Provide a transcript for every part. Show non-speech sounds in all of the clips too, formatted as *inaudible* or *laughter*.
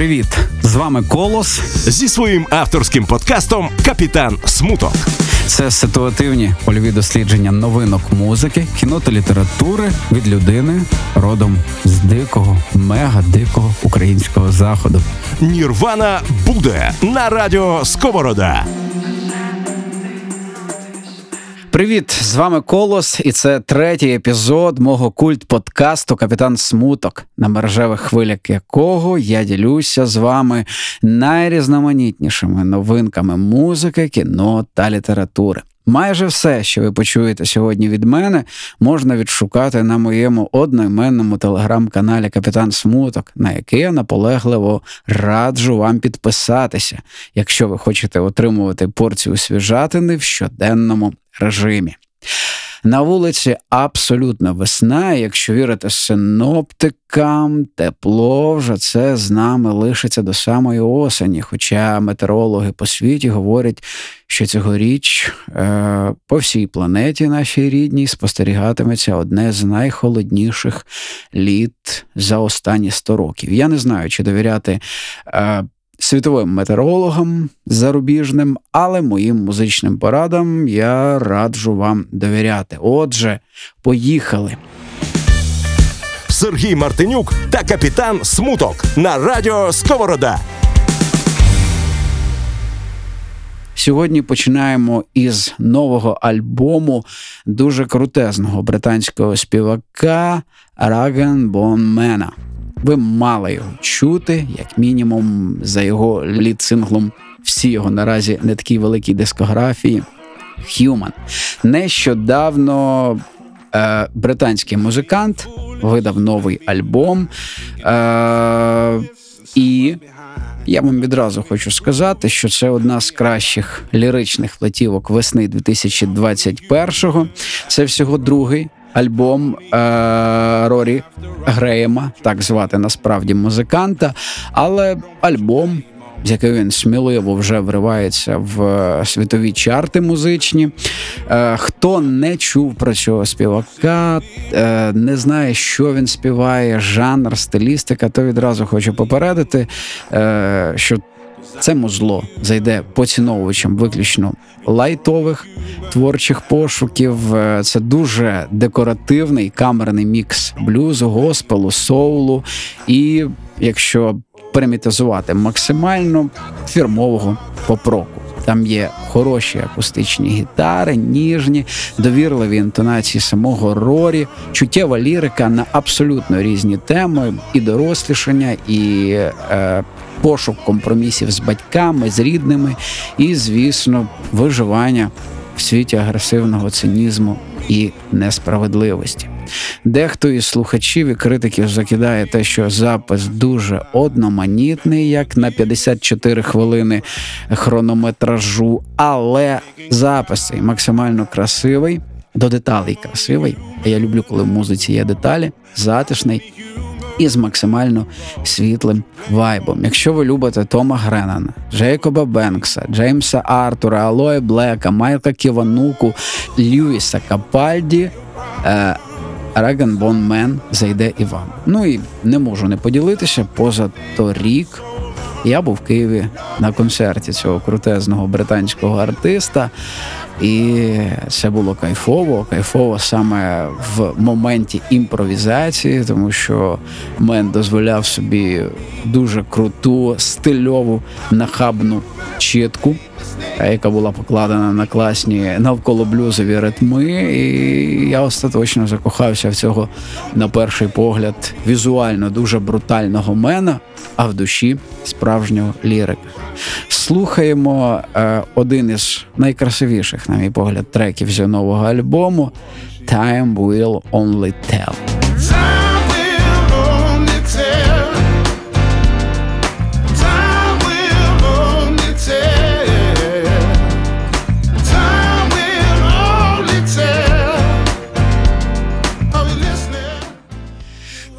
привіт! З вами Колос зі своїм авторським подкастом Капітан Смуток. Це ситуативні польові дослідження новинок музики, кіно та літератури від людини родом з дикого, мега дикого українського заходу. Нірвана буде на радіо Сковорода. Привіт, з вами Колос, і це третій епізод мого культ-подкасту Капітан Смуток, на мережевих хвилях якого я ділюся з вами найрізноманітнішими новинками музики, кіно та літератури. Майже все, що ви почуєте сьогодні від мене, можна відшукати на моєму одноіменному телеграм-каналі Капітан Смуток, на який я наполегливо раджу вам підписатися, якщо ви хочете отримувати порцію свіжатини в щоденному режимі. На вулиці абсолютна весна, якщо вірити синоптикам, тепло вже це з нами лишиться до самої осені. Хоча метеорологи по світі говорять, що цьогоріч е, по всій планеті нашій рідній спостерігатиметься одне з найхолодніших літ за останні 100 років. Я не знаю, чи довіряти. Е, світовим метеорологам зарубіжним, але моїм музичним порадам я раджу вам довіряти. Отже, поїхали. Сергій Мартинюк та капітан Смуток на радіо Сковорода. Сьогодні починаємо із нового альбому дуже крутезного британського співака Раген Бонмена. Ви мали його чути, як мінімум, за його лід-синглом. Всі його наразі не такій великій дискографії. Human. Нещодавно е, британський музикант видав новий альбом. Е, І я вам відразу хочу сказати, що це одна з кращих ліричних платівок весни 2021-го. Це всього другий альбом е- Рорі Греєма, так звати насправді музиканта, але альбом. З який він сміливо вже вривається в світові чарти музичні. Е, хто не чув про цього співака, е, не знає, що він співає, жанр, стилістика, то відразу хочу попередити, е, що це музло зайде поціновувачам виключно лайтових творчих пошуків. Е, це дуже декоративний камерний мікс блюзу, госпелу, соулу. І якщо перемітизувати максимально фірмового попроку. Там є хороші акустичні гітари, ніжні, довірливі інтонації самого Рорі, чуттєва лірика на абсолютно різні теми, і дорослішання, і е, пошук компромісів з батьками, з рідними, і, звісно, виживання в світі агресивного цинізму і несправедливості. Дехто із слухачів і критиків закидає те, що запис дуже одноманітний, як на 54 хвилини хронометражу, але запис цей максимально красивий, до деталей красивий. Я люблю, коли в музиці є деталі, затишний і з максимально світлим вайбом. Якщо ви любите Тома Гренана, Джейкоба Бенкса, Джеймса Артура, Алоє Блека, Майка Ківануку, Льюіса Капальді. Е, Реган Бон Мен зайде і вам. Ну і не можу не поділитися поза торік. Я був в Києві на концерті цього крутезного британського артиста. І це було кайфово, кайфово саме в моменті імпровізації, тому що мен дозволяв собі дуже круту, стильову, нахабну чітку, яка була покладена на класні навколо блюзові ритми. І я остаточно закохався в цього на перший погляд візуально дуже брутального мена, а в душі справжнього лірика. Слухаємо е, один із найкрасивіших, на мій погляд, треків з нового альбому «Time Will Only Tell».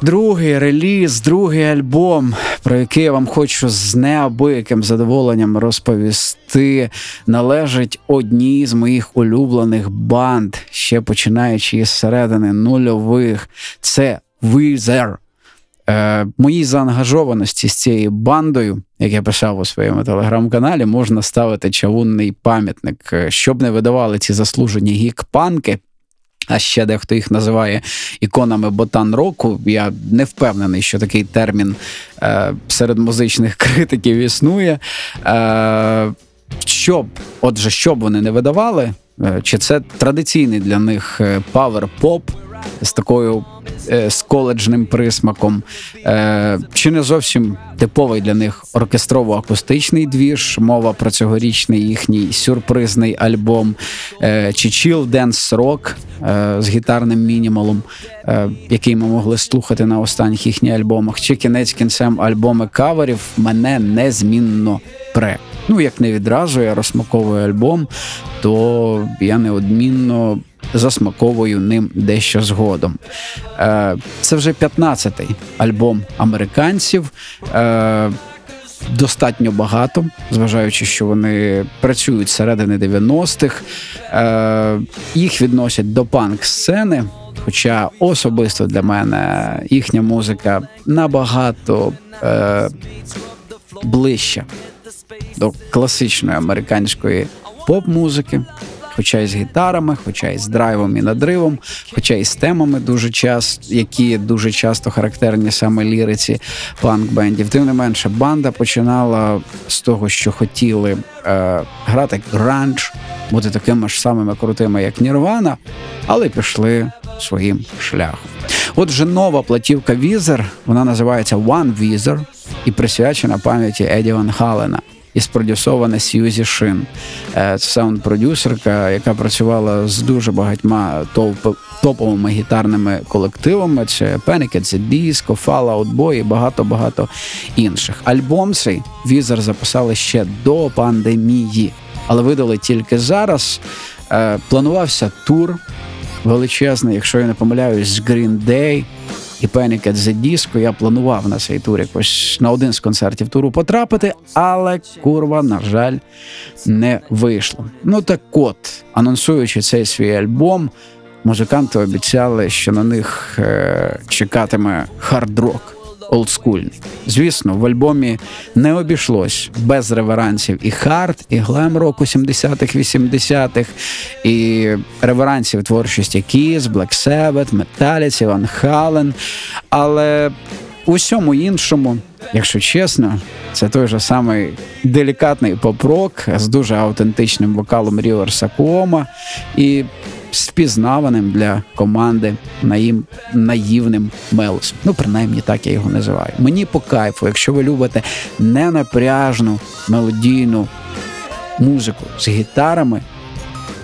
Другий реліз, другий альбом, про який я вам хочу з неабияким задоволенням розповісти, належить одній з моїх улюблених банд, ще починаючи із середини нульових. Це Weezer. Е, Моїй заангажованості з цією бандою, як я писав у своєму телеграм-каналі, можна ставити чавунний пам'ятник, е, щоб не видавали ці заслужені гік-панки. А ще дехто їх називає іконами ботан року. Я не впевнений, що такий термін е, серед музичних *laughs* критиків існує. Е, щоб, отже, щоб вони не видавали, е, чи це традиційний для них power-pop з такою Е, з коледжним присмаком, е, чи не зовсім типовий для них оркестрово-акустичний двіж, мова про цьогорічний їхній сюрпризний альбом, е, чи Chill Dance Rock з гітарним мінімалом, який ми могли слухати на останніх їхніх альбомах, чи кінець кінцем альбоми каверів мене незмінно пре. Ну, як не відразу я розсмаковую альбом, то я неодмінно засмаковую ним дещо згодом. Е, це вже 15-й альбом американців. Е, достатньо багато, зважаючи, що вони працюють середини 90-х. Е, їх відносять до панк-сцени. Хоча особисто для мене їхня музика набагато е, ближча до класичної американської поп-музики хоча й з гітарами, хоча й з драйвом і надривом, хоча й з темами дуже часто, які дуже часто характерні саме ліриці панк-бендів. Тим не менше, банда починала з того, що хотіли е, грати гранж, бути такими ж самими крутими, як Нірвана, але пішли своїм шляхом. Отже, нова платівка Weezer, вона називається One Візер і присвячена пам'яті Еді Ван Халена і спродюсована Сьюзі Шин. Е, саунд-продюсерка, яка працювала з дуже багатьма топ топовими гітарними колективами. Це Panic at the Disco, Fall Out Boy і багато-багато інших. Альбом цей Weezer записали ще до пандемії, але видали тільки зараз. Е, планувався тур величезний, якщо я не помиляюсь, з Green Day і Panic at the Disco. Я планував на цей тур якось на один з концертів туру потрапити, але курва, на жаль, не вийшло. Ну так от, анонсуючи цей свій альбом, музиканти обіцяли, що на них е- чекатиме хард-рок олдскульний. Звісно, в альбомі не обійшлось без реверансів і хард, і глем року 70-х, 80-х, і реверансів творчості Kiss, Black Sabbath, Metallica, Van Halen. Але у всьому іншому, якщо чесно, це той же самий делікатний поп-рок з дуже автентичним вокалом Ріверса Куома і спізнаваним для команди наїм, наївним мелосом. Ну, принаймні так я його називаю. Мені по кайфу, якщо ви любите ненапряжну мелодійну музику з гітарами,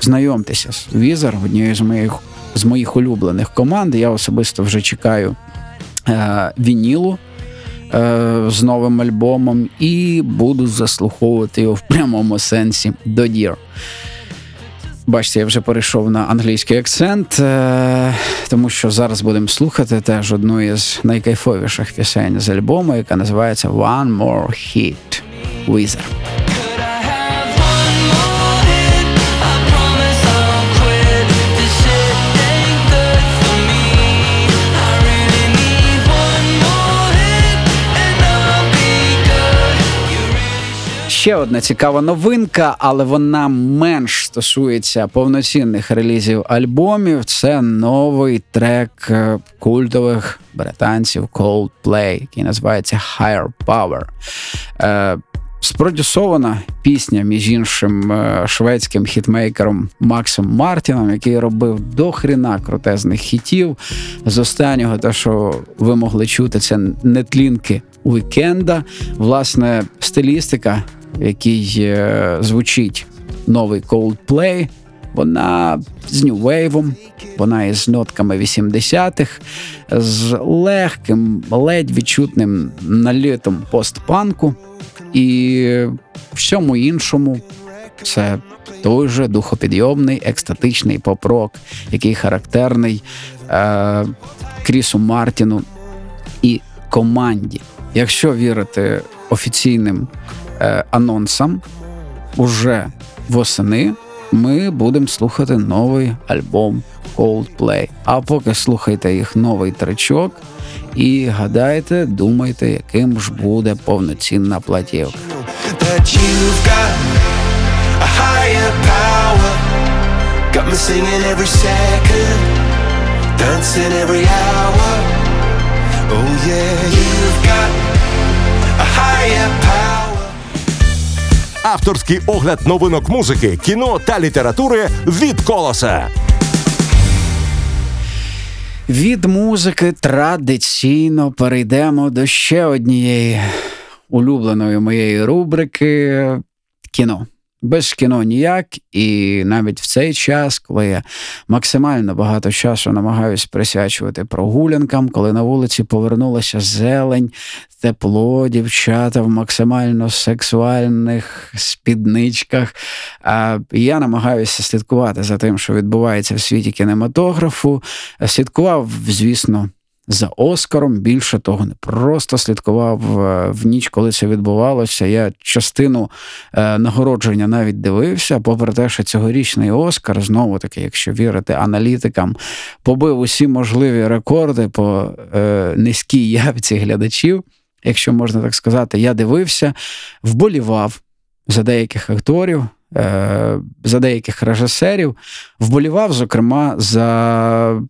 знайомтеся з Візер, однією з моїх з моїх улюблених команд. Я особисто вже чекаю е, Вінілу. Е, з новим альбомом і буду заслуховувати його в прямому сенсі до дір. Бачите, я вже перейшов на англійський акцент, е, тому що зараз будемо слухати теж одну із найкайфовіших пісень з альбому, яка називається One More Hit Wizard. Ще одна цікава новинка, але вона менш стосується повноцінних релізів альбомів. Це новий трек е, культових британців Coldplay, який називається Higher Power. Е, Спродюсована пісня між іншим е, шведським хітмейкером Максом Мартіном, який робив до хріна крутезних хітів. З останнього, те, що ви могли чути, це нетлінки Вікенда. Власне, стилістика в якій е, звучить новий Coldplay. Вона з нью-вейвом, вона із нотками 80-х, з легким, ледь відчутним налітом постпанку і всьому іншому це той же духопідйомний, екстатичний поп-рок, який характерний е- Крісу Мартіну і команді. Якщо вірити офіційним е, анонсам, уже восени ми будемо слухати новий альбом Coldplay. А поки слухайте їх новий тречок і гадайте, думайте, яким ж буде повноцінна платівка. Got me singing every second, dancing every hour. Oh yeah, you've got a higher power. Авторський огляд новинок музики, кіно та літератури від колоса. Від музики традиційно перейдемо до ще однієї улюбленої моєї рубрики кіно. Без кіно ніяк, і навіть в цей час, коли я максимально багато часу намагаюся присвячувати прогулянкам, коли на вулиці повернулася зелень, тепло, дівчата в максимально сексуальних спідничках. А я намагаюся слідкувати за тим, що відбувається в світі кінематографу. Слідкував, звісно за Оскаром. Більше того, не просто слідкував е, в ніч, коли це відбувалося. Я частину е, нагородження навіть дивився, попри те, що цьогорічний Оскар, знову таки, якщо вірити аналітикам, побив усі можливі рекорди по е, низькій явці глядачів. Якщо можна так сказати, я дивився, вболівав за деяких акторів, за деяких режисерів, вболівав, зокрема, за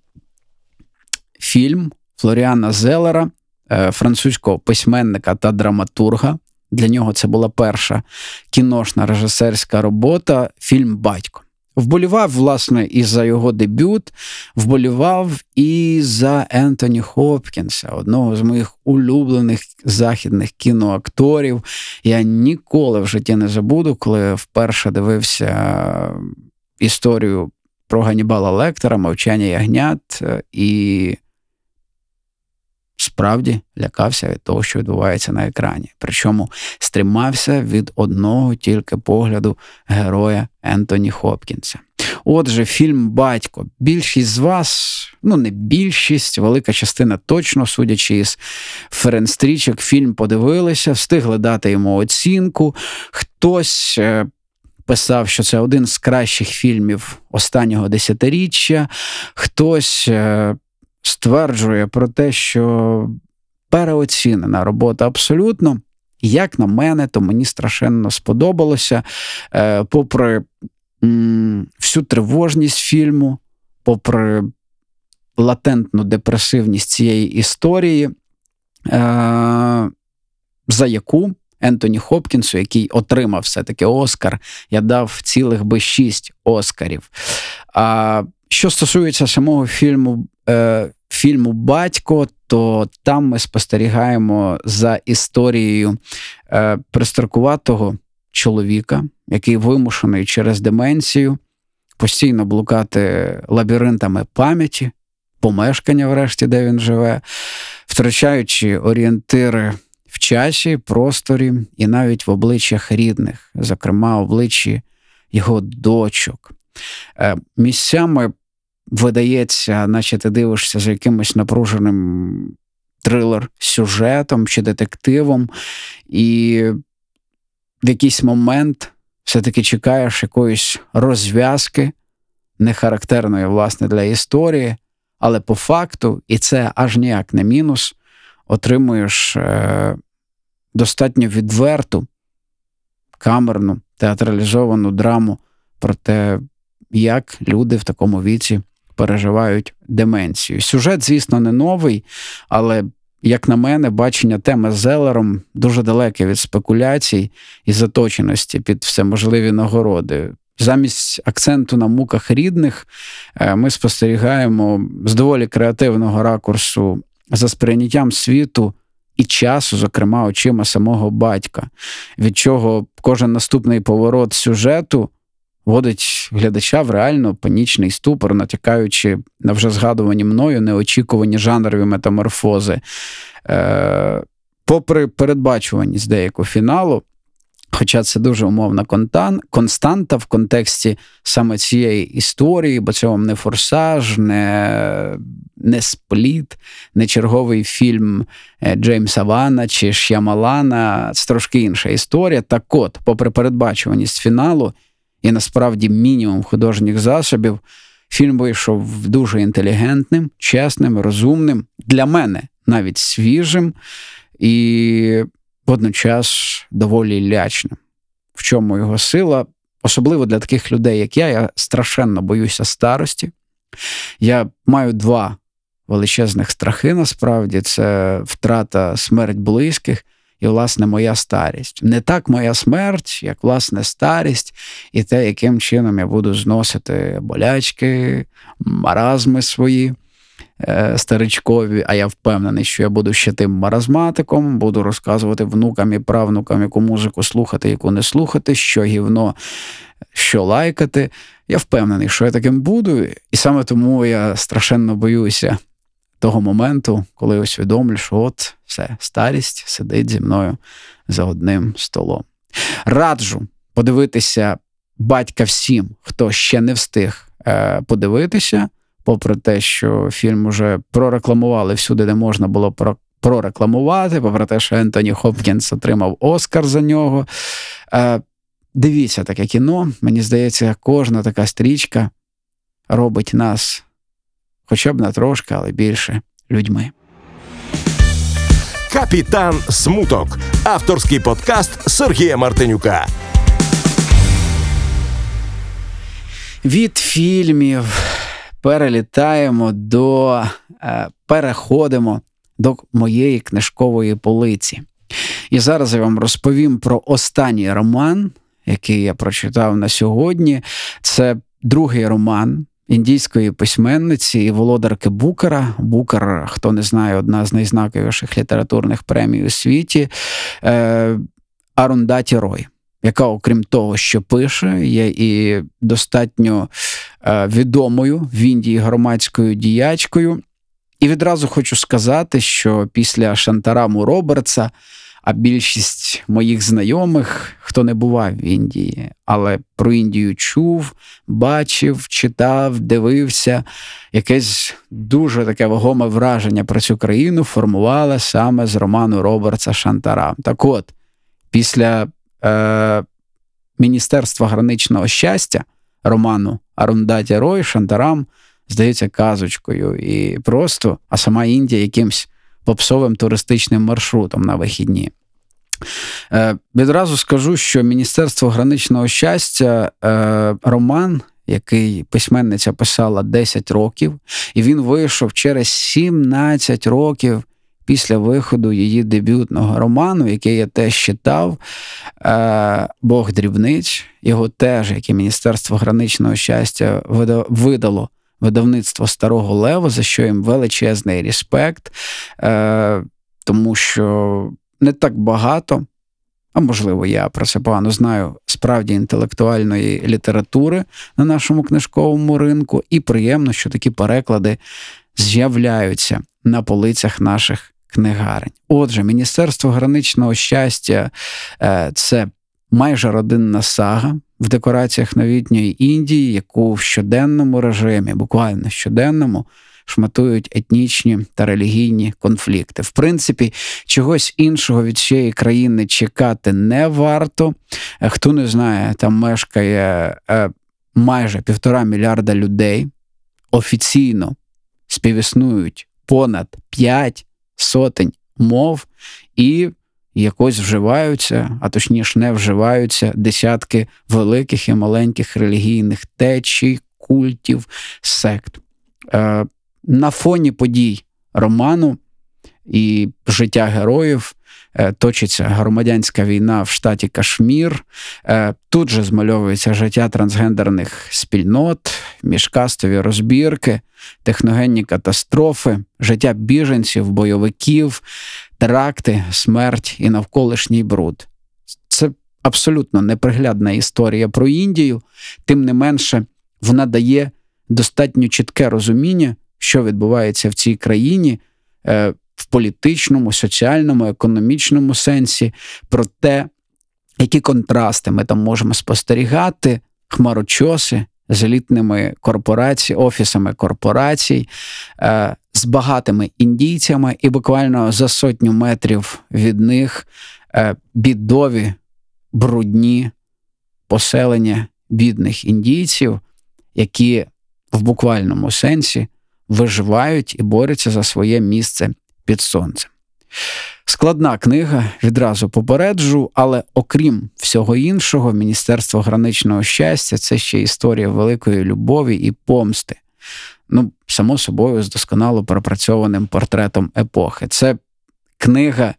фільм Флоріана Зелера, е, французького письменника та драматурга. Для нього це була перша кіношна режисерська робота, фільм Батько. Вболівав, власне, і за його дебют, вболівав і за Ентоні Хопкінса, одного з моїх улюблених західних кіноакторів. Я ніколи в житті не забуду, коли вперше дивився історію про Ганібала Лектора, мовчання ягнят і справді лякався від того, що відбувається на екрані. Причому стримався від одного тільки погляду героя Ентоні Хопкінса. Отже, фільм Батько. Більшість з вас, ну не більшість, велика частина точно, судячи із ференстрічок, фільм подивилися, встигли дати йому оцінку. Хтось. Е, писав, що це один з кращих фільмів останнього десятиріччя. Хтось е, стверджує про те, що переоцінена робота абсолютно. Як на мене, то мені страшенно сподобалося. Е, попри всю тривожність фільму, попри латентну депресивність цієї історії, е, за яку Ентоні Хопкінсу, який отримав все-таки Оскар, я дав цілих би шість Оскарів. А що стосується самого фільму е, фільму Батько, то там ми спостерігаємо за історією е, пристаркуватого чоловіка, який вимушений через деменцію постійно блукати лабіринтами пам'яті, помешкання, врешті, де він живе, втрачаючи орієнтири. В часі, просторі і навіть в обличчях рідних, зокрема, обличчі його дочок. Е, місцями видається, наче ти дивишся за якимось напруженим трилер сюжетом чи детективом, і в якийсь момент все-таки чекаєш якоїсь розв'язки, не характерної, власне, для історії, але по факту, і це аж ніяк не мінус, отримуєш е, достатньо відверту, камерну, театралізовану драму про те, як люди в такому віці переживають деменцію. Сюжет, звісно, не новий, але, як на мене, бачення теми з Зелером дуже далеке від спекуляцій і заточеності під всеможливі нагороди. Замість акценту на муках рідних е, ми спостерігаємо з доволі креативного ракурсу за сприйняттям світу і часу, зокрема очима самого батька, від чого кожен наступний поворот сюжету вводить глядача в реально панічний ступор, натякаючи на вже згадувані мною неочікувані жанрові метаморфози. Е, Попри передбачуваність деякого фіналу, хоча це дуже умовна константа в контексті саме цієї історії, бо це вам не форсаж, не не спліт, не черговий фільм е, Джеймса Вана чи Ш'ямалана, це трошки інша історія. Так от, попри передбачуваність фіналу, і насправді мінімум художніх засобів. Фільм вийшов дуже інтелігентним, чесним, розумним, для мене навіть свіжим і водночас доволі лячним. В чому його сила, особливо для таких людей, як я, я страшенно боюся старості. Я маю два величезних страхи насправді це втрата смерть близьких і, власне, моя старість. Не так моя смерть, як власне старість, і те, яким чином я буду зносити болячки, маразми свої. Е, старичкові, а я впевнений, що я буду ще тим маразматиком, буду розказувати внукам і правнукам, яку музику слухати, яку не слухати, що гівно, що лайкати. Я впевнений, що я таким буду, і саме тому я страшенно боюся того моменту, коли усвідомлю, що от все, старість сидить зі мною за одним столом. Раджу подивитися батька всім, хто ще не встиг е, подивитися, попри те, що фільм уже прорекламували всюди, де можна було прорекламувати, попри те, що Ентоні Хопкінс отримав Оскар за нього. Е, Дивіться таке кіно. Мені здається, кожна така стрічка робить нас хоча б на трошки, але більше людьми. Капітан Смуток. Авторський подкаст Сергія Мартинюка. Від фільмів перелітаємо до е, переходимо до моєї книжкової полиці. І зараз я вам розповім про останній роман, який я прочитав на сьогодні. Це другий роман індійської письменниці і володарки Букера. Букер, хто не знає, одна з найзнаковіших літературних премій у світі. Е, Арундаті Рой. Яка, окрім того, що пише, є і достатньо е, відомою в Індії громадською діячкою. І відразу хочу сказати, що після Шантараму Робертса а більшість моїх знайомих, хто не бував в Індії, але про Індію чув, бачив, читав, дивився, якесь дуже таке вагоме враження про цю країну формувала саме з роману Робертса Шантара. Так от, після е, Міністерства граничного щастя роману Арундаті Рой Шантарам здається казочкою і просто, а сама Індія якимсь попсовим туристичним маршрутом на вихідні. Е, Відразу скажу, що Міністерство граничного щастя е, роман, який письменниця писала 10 років, і він вийшов через 17 років. Після виходу її дебютного роману, який я теж читав, е, Бог дрібниць, його теж, як і Міністерство граничного щастя, видало видавництво Старого Лева, за що їм величезний респект, е, тому що не так багато, а можливо, я про це погано знаю, справді інтелектуальної літератури на нашому книжковому ринку, і приємно, що такі переклади з'являються на полицях наших книгарень. Отже, Міністерство граничного щастя е, це майже родинна сага в декораціях новітньої Індії, яку в щоденному режимі, буквально щоденному, шматують етнічні та релігійні конфлікти. В принципі, чогось іншого від цієї країни чекати не варто. Е, хто не знає, там мешкає е, майже півтора мільярда людей. Офіційно співіснують понад п'ять сотень мов, і якось вживаються, а точніше, не вживаються десятки великих і маленьких релігійних течій, культів, сект. Е, на фоні подій роману і життя героїв е, точиться громадянська війна в штаті Кашмір. Е, тут же змальовується життя трансгендерних спільнот, міжкастові розбірки, техногенні катастрофи, життя біженців, бойовиків, теракти, смерть і навколишній бруд. Це абсолютно неприглядна історія про Індію, тим не менше, вона дає достатньо чітке розуміння що відбувається в цій країні е, політичному, соціальному, економічному сенсі, про те, які контрасти ми там можемо спостерігати, хмарочоси з елітними корпораціями, офісами корпорацій, е, з багатими індійцями, і буквально за сотню метрів від них е, бідові, брудні поселення бідних індійців, які в буквальному сенсі виживають і борються за своє місце під сонцем. Складна книга, відразу попереджу, але окрім всього іншого, Міністерство граничного щастя це ще історія великої любові і помсти. Ну, само собою, з досконало пропрацьованим портретом епохи. Це книга,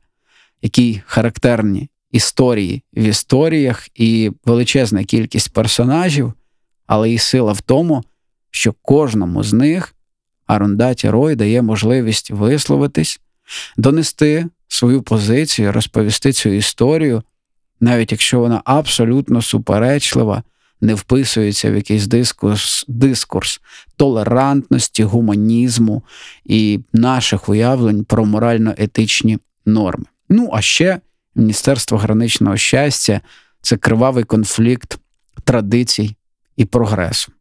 якій характерні історії в історіях і величезна кількість персонажів, але і сила в тому, що кожному з них Арундаті Рой дає можливість висловитись, донести свою позицію, розповісти цю історію, навіть якщо вона абсолютно суперечлива, не вписується в якийсь дискурс, дискурс толерантності, гуманізму і наших уявлень про морально-етичні норми. Ну а ще Міністерство граничного щастя це кривавий конфлікт традицій і прогресу.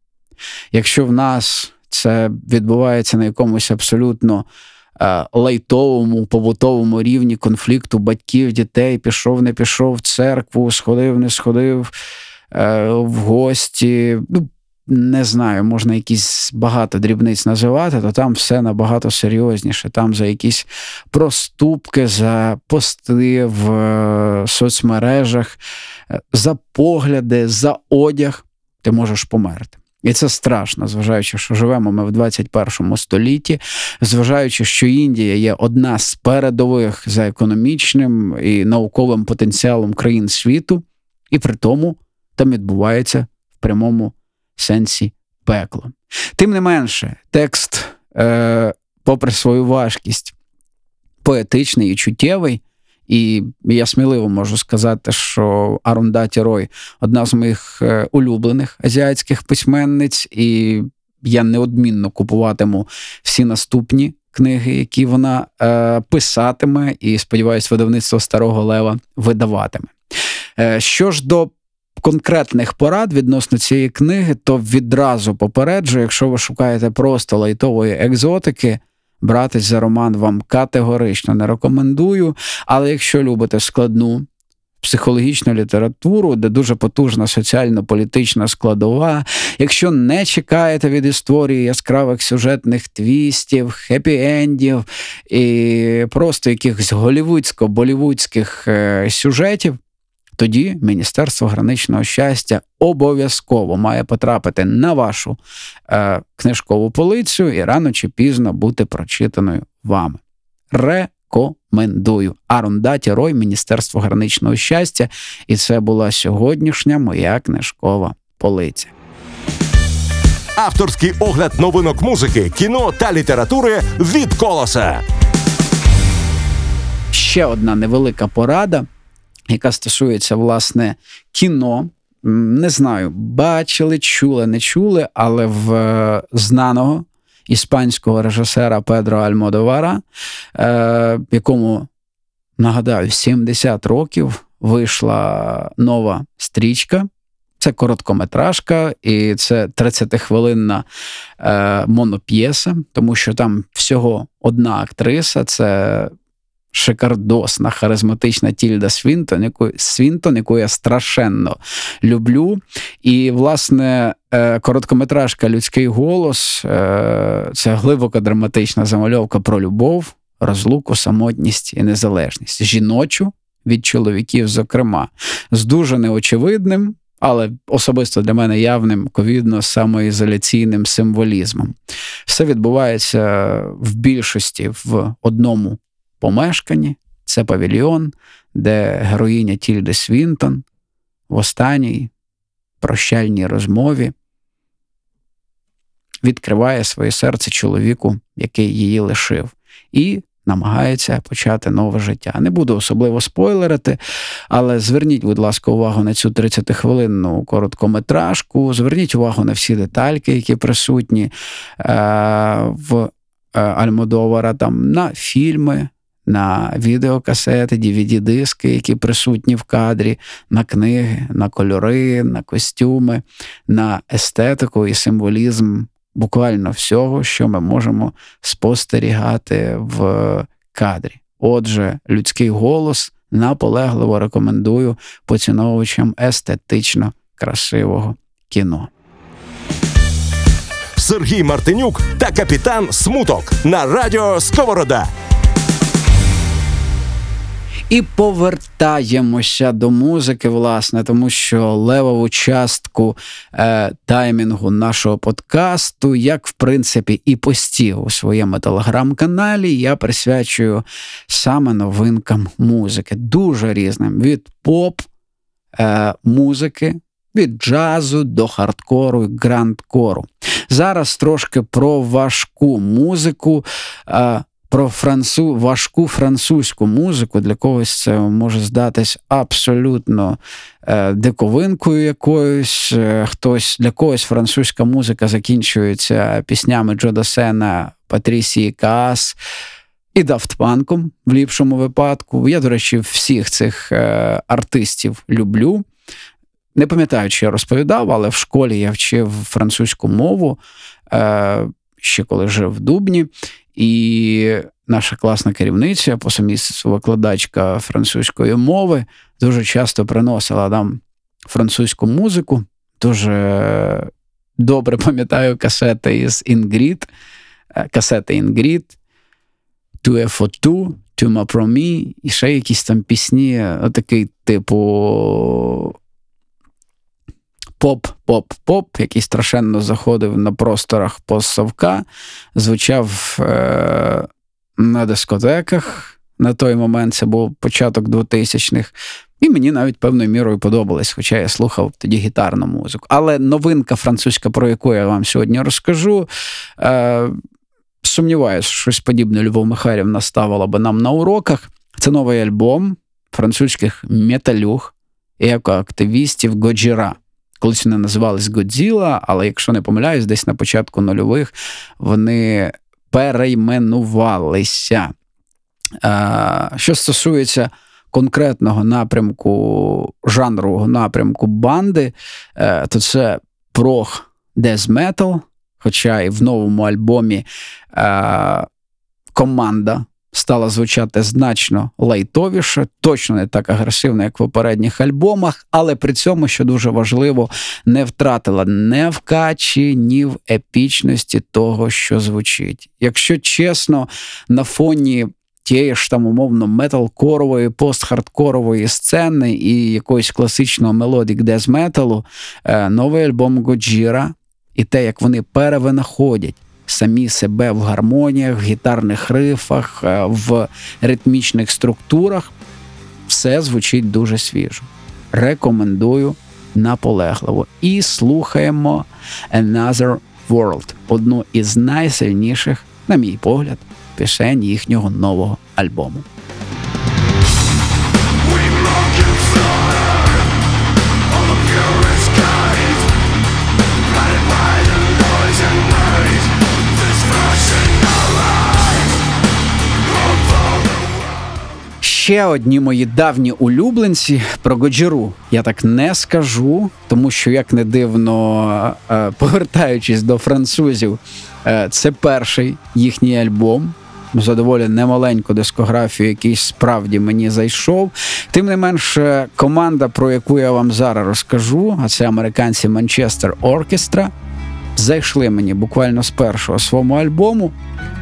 Якщо в нас це відбувається на якомусь абсолютно е, лайтовому, побутовому рівні конфлікту батьків, дітей, пішов, не пішов в церкву, сходив, не сходив е, в гості. Ну, не знаю, можна якісь багато дрібниць називати, то там все набагато серйозніше. Там за якісь проступки, за пости в е, соцмережах, за погляди, за одяг ти можеш померти. І це страшно, зважаючи, що живемо ми в 21 столітті, зважаючи, що Індія є одна з передових за економічним і науковим потенціалом країн світу, і при тому там відбувається в прямому сенсі пекло. Тим не менше, текст, е, попри свою важкість, поетичний і чуттєвий, і я сміливо можу сказати, що Арундаті Рой одна з моїх е, улюблених азіатських письменниць, і я неодмінно купуватиму всі наступні книги, які вона е, писатиме, і сподіваюсь, видавництво Старого Лева видаватиме. Е, що ж до конкретних порад відносно цієї книги, то відразу попереджу, якщо ви шукаєте просто лайтової екзотики. Братись за роман вам категорично не рекомендую. Але якщо любите складну психологічну літературу, де дуже потужна соціально-політична складова, якщо не чекаєте від історії яскравих сюжетних твістів, хеппі-ендів і просто якихось голівудсько-болівудських е, сюжетів, тоді Міністерство граничного щастя обов'язково має потрапити на вашу е, книжкову полицю і рано чи пізно бути прочитаною вами. Рекомендую. Арундаті Рой, Міністерство граничного щастя, і це була сьогоднішня моя книжкова полиця. Авторський огляд новинок музики, кіно та літератури від колоса. Ще одна невелика порада яка стосується власне кіно. Не знаю, бачили, чули, не чули, але в е, знаного іспанського режисера Педро Альмодовара, е, якому нагадаю, 70 років вийшла нова стрічка. Це короткометражка, і це 30-хвилинна е, моноп'єса, тому що там всього одна актриса, це шикардосна, харизматична Тільда Свінтон, яку Свінтон, яку я страшенно люблю. І, власне, е, короткометражка Людський голос е, це глибоко драматична замальовка про любов, розлуку, самотність і незалежність. Жіночу від чоловіків, зокрема, з дуже неочевидним. Але особисто для мене явним ковідно самоізоляційним символізмом. Все відбувається в більшості в одному помешканні. Це павільйон, де героїня Тільди Свінтон в останній прощальній розмові відкриває своє серце чоловіку, який її лишив, і намагається почати нове життя. Не буду особливо спойлерити, але зверніть, будь ласка, увагу на цю 30-хвилинну короткометражку, зверніть увагу на всі детальки, які присутні е- в е, Альмодовара, там на фільми на відеокасети, dvd диски які присутні в кадрі, на книги, на кольори, на костюми, на естетику і символізм буквально всього, що ми можемо спостерігати в кадрі. Отже, людський голос наполегливо рекомендую поціновувачам естетично красивого кіно. Сергій Мартинюк та капітан Смуток на радіо Сковорода. І повертаємося до музики, власне, тому що левову частку е, таймінгу нашого подкасту, як в принципі і постів у своєму телеграм-каналі, я присвячую саме новинкам музики, дуже різним від поп е, музики. Від джазу до хардкору і грандкору. Зараз трошки про важку музику. Е, про францу, важку французьку музику. Для когось це може здатись абсолютно е, диковинкою якоюсь. Е, хтось для когось французька музика закінчується піснями Джо Досена, Патрісії Каас. І Дафтпанком в ліпшому випадку. Я, до речі, всіх цих е, артистів люблю. Не пам'ятаю, чи я розповідав, але в школі я вчив французьку мову е, ще коли жив в Дубні. І наша класна керівниця, по сумісництву викладачка французької мови, дуже часто приносила нам французьку музику. Дуже добре пам'ятаю касети із Інгрід, е, касети Інгрід, «Tu m'as promis» і ще якісь там пісні, отакий, типу. Поп, поп, поп, який страшенно заходив на просторах постсовка, звучав е- на дискотеках. На той момент це був початок 2000-х. І мені навіть певною мірою подобалось, хоча я слухав тоді гітарну музику. Але новинка французька, про яку я вам сьогодні розкажу. Е- Сумніваюсь, що щось подібне Любов Михайлівна ставила би нам на уроках. Це новий альбом французьких металюг і екоактивістів Годжіра. Колись вони називались Годзіла, але якщо не помиляюсь, десь на початку нульових вони перейменувалися. Що стосується конкретного напрямку, жанрового напрямку банди, е, то це Death Metal, хоча і в новому альбомі е, команда стала звучати значно лайтовіше, точно не так агресивно, як в попередніх альбомах, але при цьому, що дуже важливо, не втратила не в качі, ні в епічності того, що звучить. Якщо чесно, на фоні. Тієї ж там умовно металкорової, постхардкорової сцени і якоїсь класичного мелодік дез металу, новий альбом Годжіра і те, як вони перевинаходять самі себе в гармоніях, в гітарних рифах, е, в ритмічних структурах. Все звучить дуже свіжо. Рекомендую наполегливо. І слухаємо Another World, одну із найсильніших, на мій погляд, пісень їхнього нового альбому. Ще одні мої давні улюбленці про Годжіру я так не скажу, тому що, як не дивно, е, повертаючись до французів, е, це перший їхній альбом. За доволі немаленьку дискографію, який справді мені зайшов. Тим не менш, команда, про яку я вам зараз розкажу, а це американці Манчестер Оркестра, зайшли мені буквально з першого свого альбому.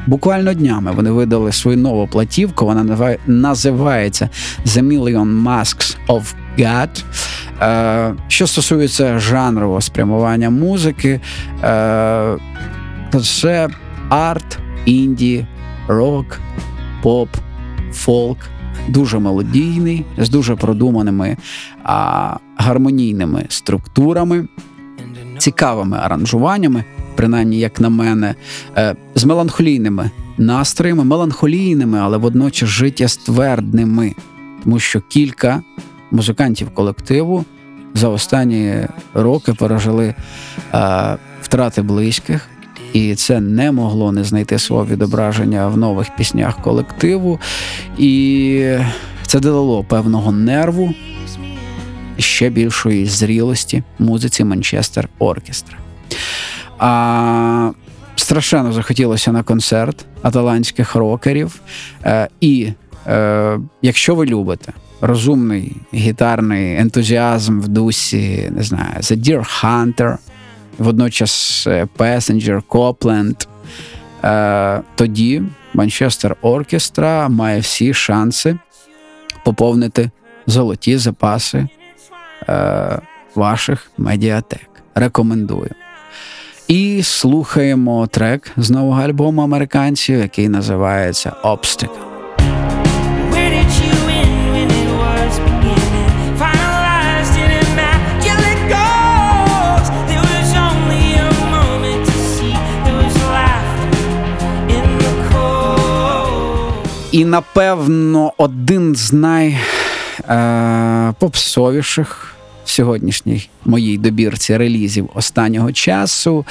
Буквально днями вони видали свою нову платівку. Вона називається The Million Masks of God. Е, що стосується жанрового спрямування музики, е, то це арт, інді, рок, поп, фолк. Дуже мелодійний, з дуже продуманими а, гармонійними структурами, цікавими аранжуваннями принаймні, як на мене, е, з меланхолійними настроями, меланхолійними, але водночас життєствердними, тому що кілька музикантів колективу за останні роки пережили е, втрати близьких. І це не могло не знайти свого відображення в нових піснях колективу. І це додало певного нерву ще більшої зрілості музиці Манчестер Оркестра. А страшенно захотілося на концерт аталантських рокерів. Е, І е, якщо ви любите розумний гітарний ентузіазм в дусі, не знаю, The Deer Hunter, водночас Passenger, Copland, тоді Манчестер Оркестра має всі шанси поповнити золоті запаси ваших медіатек. Рекомендую. І слухаємо трек з нового альбому американців, який називається Obstacle. І напевно один з найпопсовіших е, в сьогоднішній моїй добірці релізів останнього часу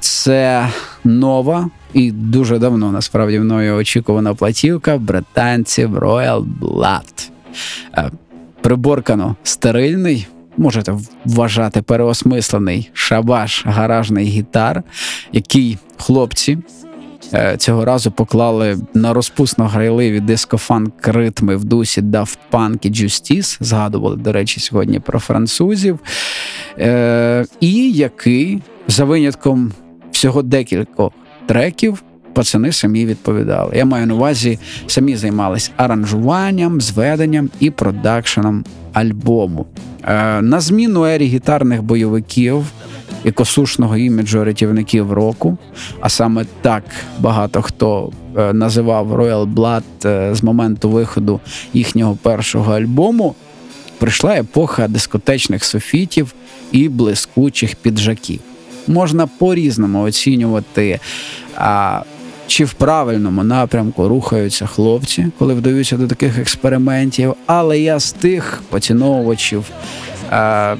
це нова і дуже давно насправді мною очікувана платівка британців Royal Blood. Е, приборкано стерильний. Можете вважати переосмислений шабаш гаражний гітар, який хлопці цього разу поклали на розпусно грайливі дискофанк ритми в дусі Daft Punk і Justice, Згадували, до речі, сьогодні про французів. Е, і який за винятком всього декількох треків. Пацани самі відповідали. Я маю на увазі, самі займались аранжуванням, зведенням і продакшеном альбому. Е, на зміну ері гітарних бойовиків і косушного іміджу рятівників року. А саме так багато хто е, називав Royal Blood е, з моменту виходу їхнього першого альбому. Прийшла епоха дискотечних софітів і блискучих піджаків. Можна по-різному оцінювати, а, чи в правильному напрямку рухаються хлопці, коли вдаються до таких експериментів. Але я з тих поціновувачів а,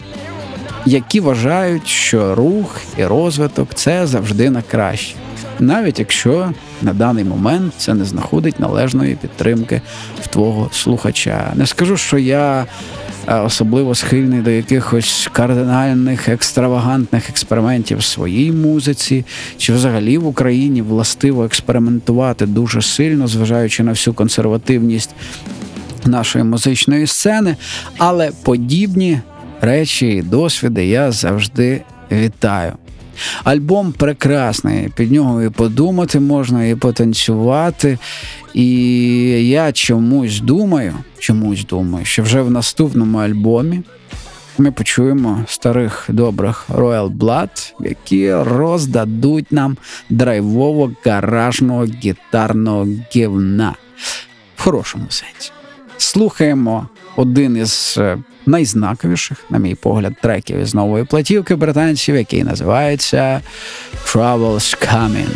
які вважають, що рух і розвиток це завжди на краще, навіть якщо на даний момент це не знаходить належної підтримки в твого слухача. Не скажу, що я. Е, особливо схильний до якихось кардинальних екстравагантних експериментів в своїй музиці, чи взагалі в Україні властиво експериментувати дуже сильно, зважаючи на всю консервативність нашої музичної сцени, але подібні речі і досвіди я завжди вітаю. Альбом прекрасний, під нього і подумати можна, і потанцювати. І я чомусь думаю, чомусь думаю, що вже в наступному альбомі ми почуємо старих добрих Royal Blood, які роздадуть нам драйвово гаражного гітарного гівна в хорошому сенсі. Слухаємо один із е, найзнаковіших, на мій погляд, треків із нової платівки британців, який називається Troubles Coming.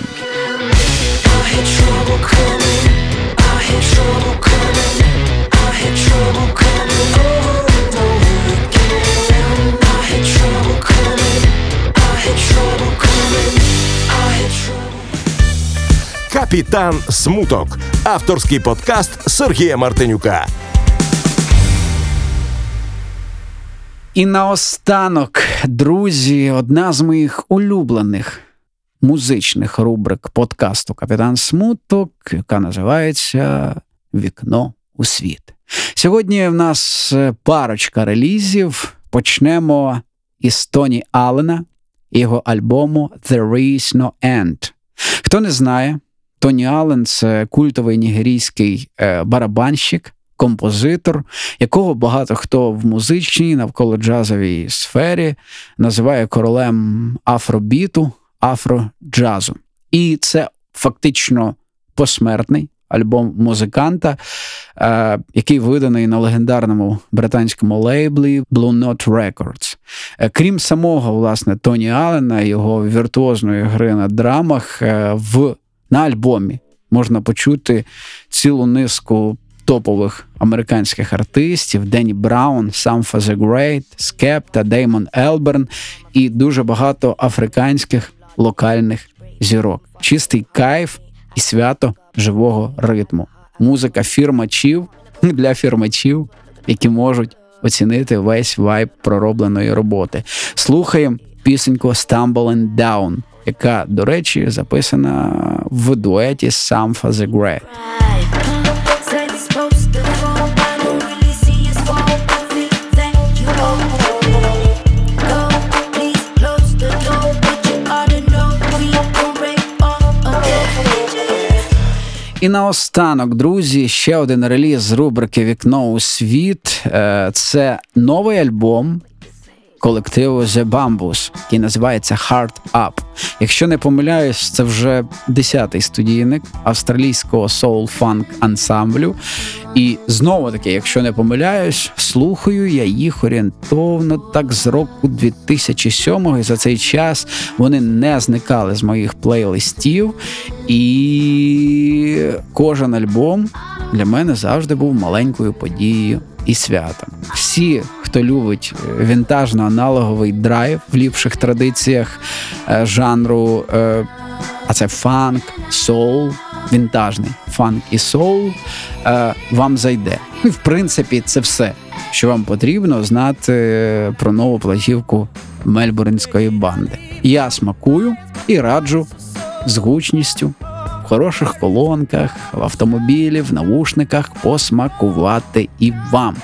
Капітан Смуток, авторський подкаст Сергія Мартинюка. І наостанок, друзі, одна з моїх улюблених музичних рубрик подкасту Капітан Смуток, яка називається Вікно у світ. Сьогодні в нас парочка релізів. Почнемо із Тоні Аллена його альбому There Is No End. Хто не знає, Тоні Аллен це культовий нігерійський е, барабанщик композитор, якого багато хто в музичній навколо джазовій сфері називає королем афробіту, афроджазу. І це фактично посмертний. Альбом музиканта, е, який виданий на легендарному британському лейблі Blue Note Records. Е, крім самого власне Тоні Аллена, його віртуозної гри на драмах, е, в на альбомі можна почути цілу низку топових американських артистів: Денні Браун, Sampa The Great, Скепта, Деймон Елберн і дуже багато африканських локальних зірок. Чистий кайф і свято живого ритму. Музика фірмачів *laughs* для фірмачів, які можуть оцінити весь вайб проробленої роботи. Слухаємо пісеньку «Stumbling Down», яка, до речі, записана в дуеті Самфа The Great. І наостанок, друзі, ще один реліз з рубрики Вікно у світ. Е, це новий альбом колективу The Bambus, який називається Heart Up. Якщо не помиляюсь, це вже десятий студійник австралійського соул-фанк ансамблю. І знову таки, якщо не помиляюсь, слухаю я їх орієнтовно так з року 2007-го. І за цей час вони не зникали з моїх плейлистів. І кожен альбом для мене завжди був маленькою подією і святом. Всі, хто любить вінтажно-аналоговий драйв в ліпших традиціях е, жанру, е, а це фанк, соул, вінтажний фанк і соул, е, вам зайде. І в принципі, це все, що вам потрібно знати про нову платівку мельбурнської банди. Я смакую і раджу з гучністю. Хороших колонках, в автомобілі, в навушниках посмакувати і вам.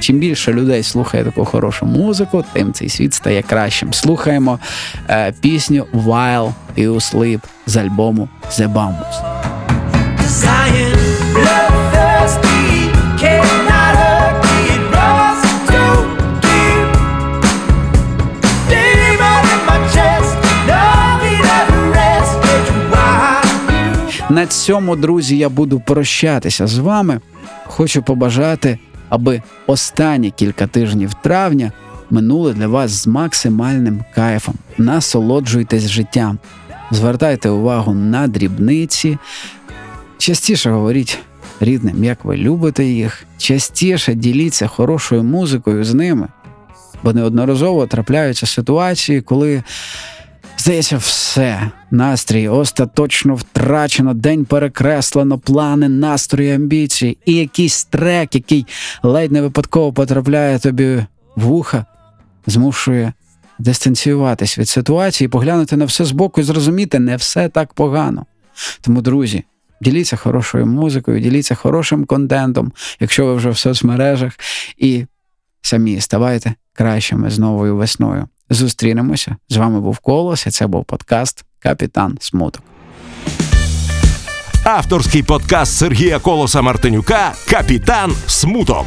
Чим більше людей слухає таку хорошу музику, тим цей світ стає кращим. Слухаємо е, пісню While You Sleep з альбому The Bambus. На цьому, друзі, я буду прощатися з вами. Хочу побажати аби останні кілька тижнів травня минули для вас з максимальним кайфом. Насолоджуйтесь життям, звертайте увагу на дрібниці. Частіше говоріть рідним, як ви любите їх, частіше діліться хорошою музикою з ними, бо неодноразово трапляються ситуації, коли. Здається, все. Настрій остаточно втрачено, день перекреслено, плани, настрої, амбіції, і якийсь трек, який ледь не випадково потрапляє тобі в вуха, змушує дистанціюватись від ситуації, поглянути на все збоку і зрозуміти, не все так погано. Тому, друзі, діліться хорошою музикою, діліться хорошим контентом, якщо ви вже в соцмережах, і самі ставайте кращими з новою весною. Зустрінемося. З вами був Колос, і це був подкаст Капітан Смуток. Авторський подкаст Сергія Колоса Мартинюка Капітан Смуток.